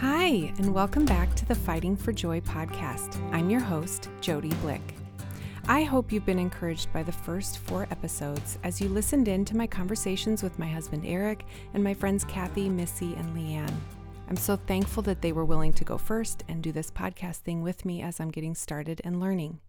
Hi, and welcome back to the Fighting for Joy podcast. I'm your host, Jody Blick. I hope you've been encouraged by the first four episodes as you listened in to my conversations with my husband Eric and my friends Kathy, Missy, and Leanne. I'm so thankful that they were willing to go first and do this podcast thing with me as I'm getting started and learning.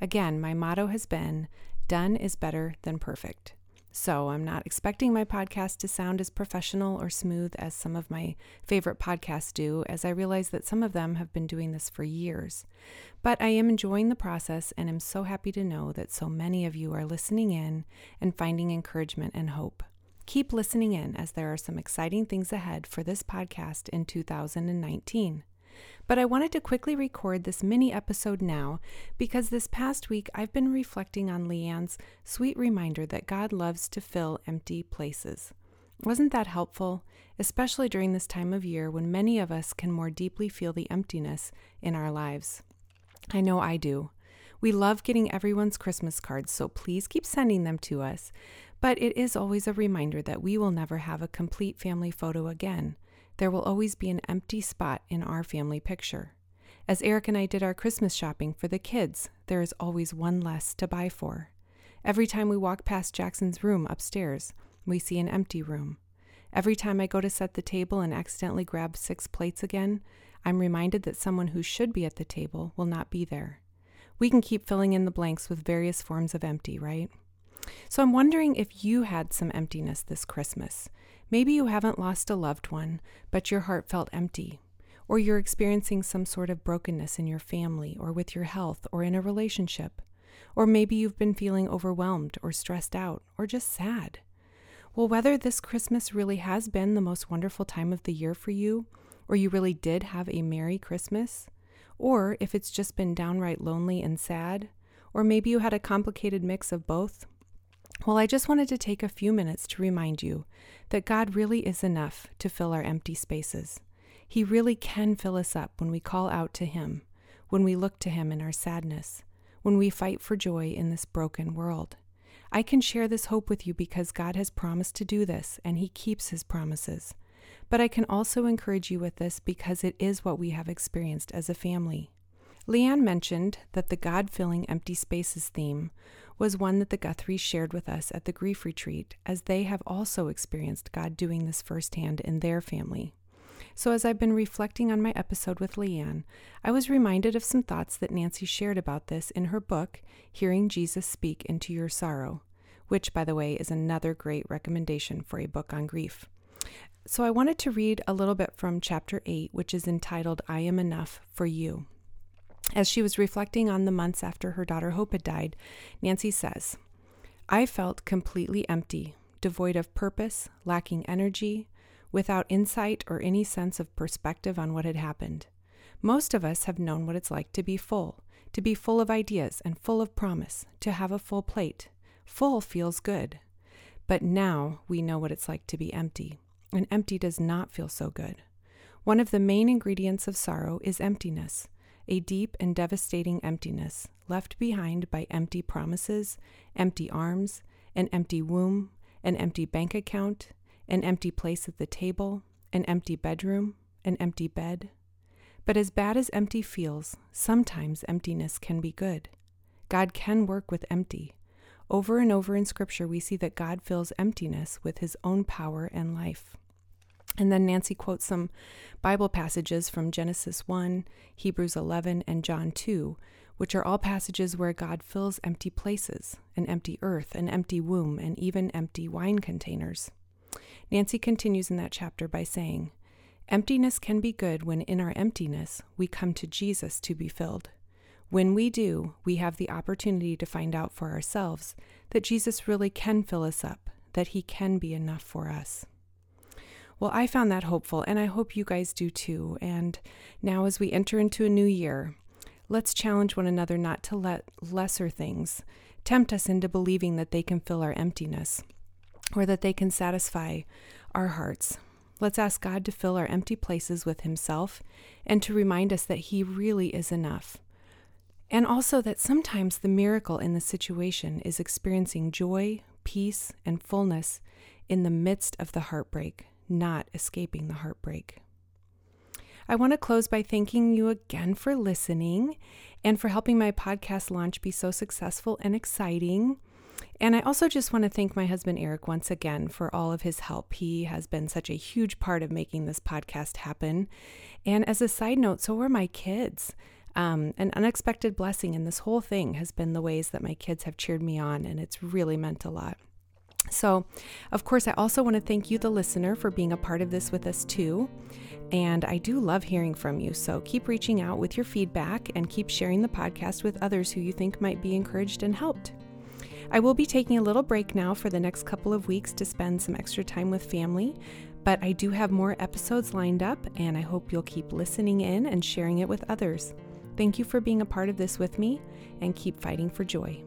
Again, my motto has been done is better than perfect. So I'm not expecting my podcast to sound as professional or smooth as some of my favorite podcasts do, as I realize that some of them have been doing this for years. But I am enjoying the process and am so happy to know that so many of you are listening in and finding encouragement and hope. Keep listening in as there are some exciting things ahead for this podcast in 2019. But I wanted to quickly record this mini episode now because this past week I've been reflecting on Leanne's sweet reminder that God loves to fill empty places. Wasn't that helpful, especially during this time of year when many of us can more deeply feel the emptiness in our lives? I know I do. We love getting everyone's Christmas cards, so please keep sending them to us. But it is always a reminder that we will never have a complete family photo again there will always be an empty spot in our family picture. As Eric and I did our Christmas shopping for the kids, there is always one less to buy for. Every time we walk past Jackson's room upstairs, we see an empty room. Every time I go to set the table and accidentally grab six plates again, I'm reminded that someone who should be at the table will not be there. We can keep filling in the blanks with various forms of empty, right? So I'm wondering if you had some emptiness this Christmas. Maybe you haven't lost a loved one, but your heart felt empty. Or you're experiencing some sort of brokenness in your family, or with your health, or in a relationship. Or maybe you've been feeling overwhelmed, or stressed out, or just sad. Well, whether this Christmas really has been the most wonderful time of the year for you, or you really did have a Merry Christmas, or if it's just been downright lonely and sad, or maybe you had a complicated mix of both, well, I just wanted to take a few minutes to remind you that God really is enough to fill our empty spaces. He really can fill us up when we call out to Him, when we look to Him in our sadness, when we fight for joy in this broken world. I can share this hope with you because God has promised to do this and He keeps His promises. But I can also encourage you with this because it is what we have experienced as a family. Leanne mentioned that the God filling empty spaces theme was one that the Guthries shared with us at the grief retreat, as they have also experienced God doing this firsthand in their family. So, as I've been reflecting on my episode with Leanne, I was reminded of some thoughts that Nancy shared about this in her book, Hearing Jesus Speak into Your Sorrow, which, by the way, is another great recommendation for a book on grief. So, I wanted to read a little bit from chapter 8, which is entitled I Am Enough for You. As she was reflecting on the months after her daughter Hope had died, Nancy says, I felt completely empty, devoid of purpose, lacking energy, without insight or any sense of perspective on what had happened. Most of us have known what it's like to be full, to be full of ideas and full of promise, to have a full plate. Full feels good. But now we know what it's like to be empty, and empty does not feel so good. One of the main ingredients of sorrow is emptiness a deep and devastating emptiness left behind by empty promises, empty arms, an empty womb, an empty bank account, an empty place at the table, an empty bedroom, an empty bed. But as bad as empty feels, sometimes emptiness can be good. God can work with empty. Over and over in Scripture, we see that God fills emptiness with His own power and life. And then Nancy quotes some Bible passages from Genesis 1, Hebrews 11, and John 2, which are all passages where God fills empty places, an empty earth, an empty womb, and even empty wine containers. Nancy continues in that chapter by saying, Emptiness can be good when in our emptiness we come to Jesus to be filled. When we do, we have the opportunity to find out for ourselves that Jesus really can fill us up, that he can be enough for us. Well, I found that hopeful, and I hope you guys do too. And now, as we enter into a new year, let's challenge one another not to let lesser things tempt us into believing that they can fill our emptiness or that they can satisfy our hearts. Let's ask God to fill our empty places with Himself and to remind us that He really is enough. And also that sometimes the miracle in the situation is experiencing joy, peace, and fullness in the midst of the heartbreak not escaping the heartbreak. I want to close by thanking you again for listening and for helping my podcast launch be so successful and exciting. And I also just want to thank my husband Eric once again for all of his help. He has been such a huge part of making this podcast happen. And as a side note, so are my kids. Um, an unexpected blessing in this whole thing has been the ways that my kids have cheered me on, and it's really meant a lot. So, of course, I also want to thank you, the listener, for being a part of this with us too. And I do love hearing from you. So keep reaching out with your feedback and keep sharing the podcast with others who you think might be encouraged and helped. I will be taking a little break now for the next couple of weeks to spend some extra time with family, but I do have more episodes lined up, and I hope you'll keep listening in and sharing it with others. Thank you for being a part of this with me, and keep fighting for joy.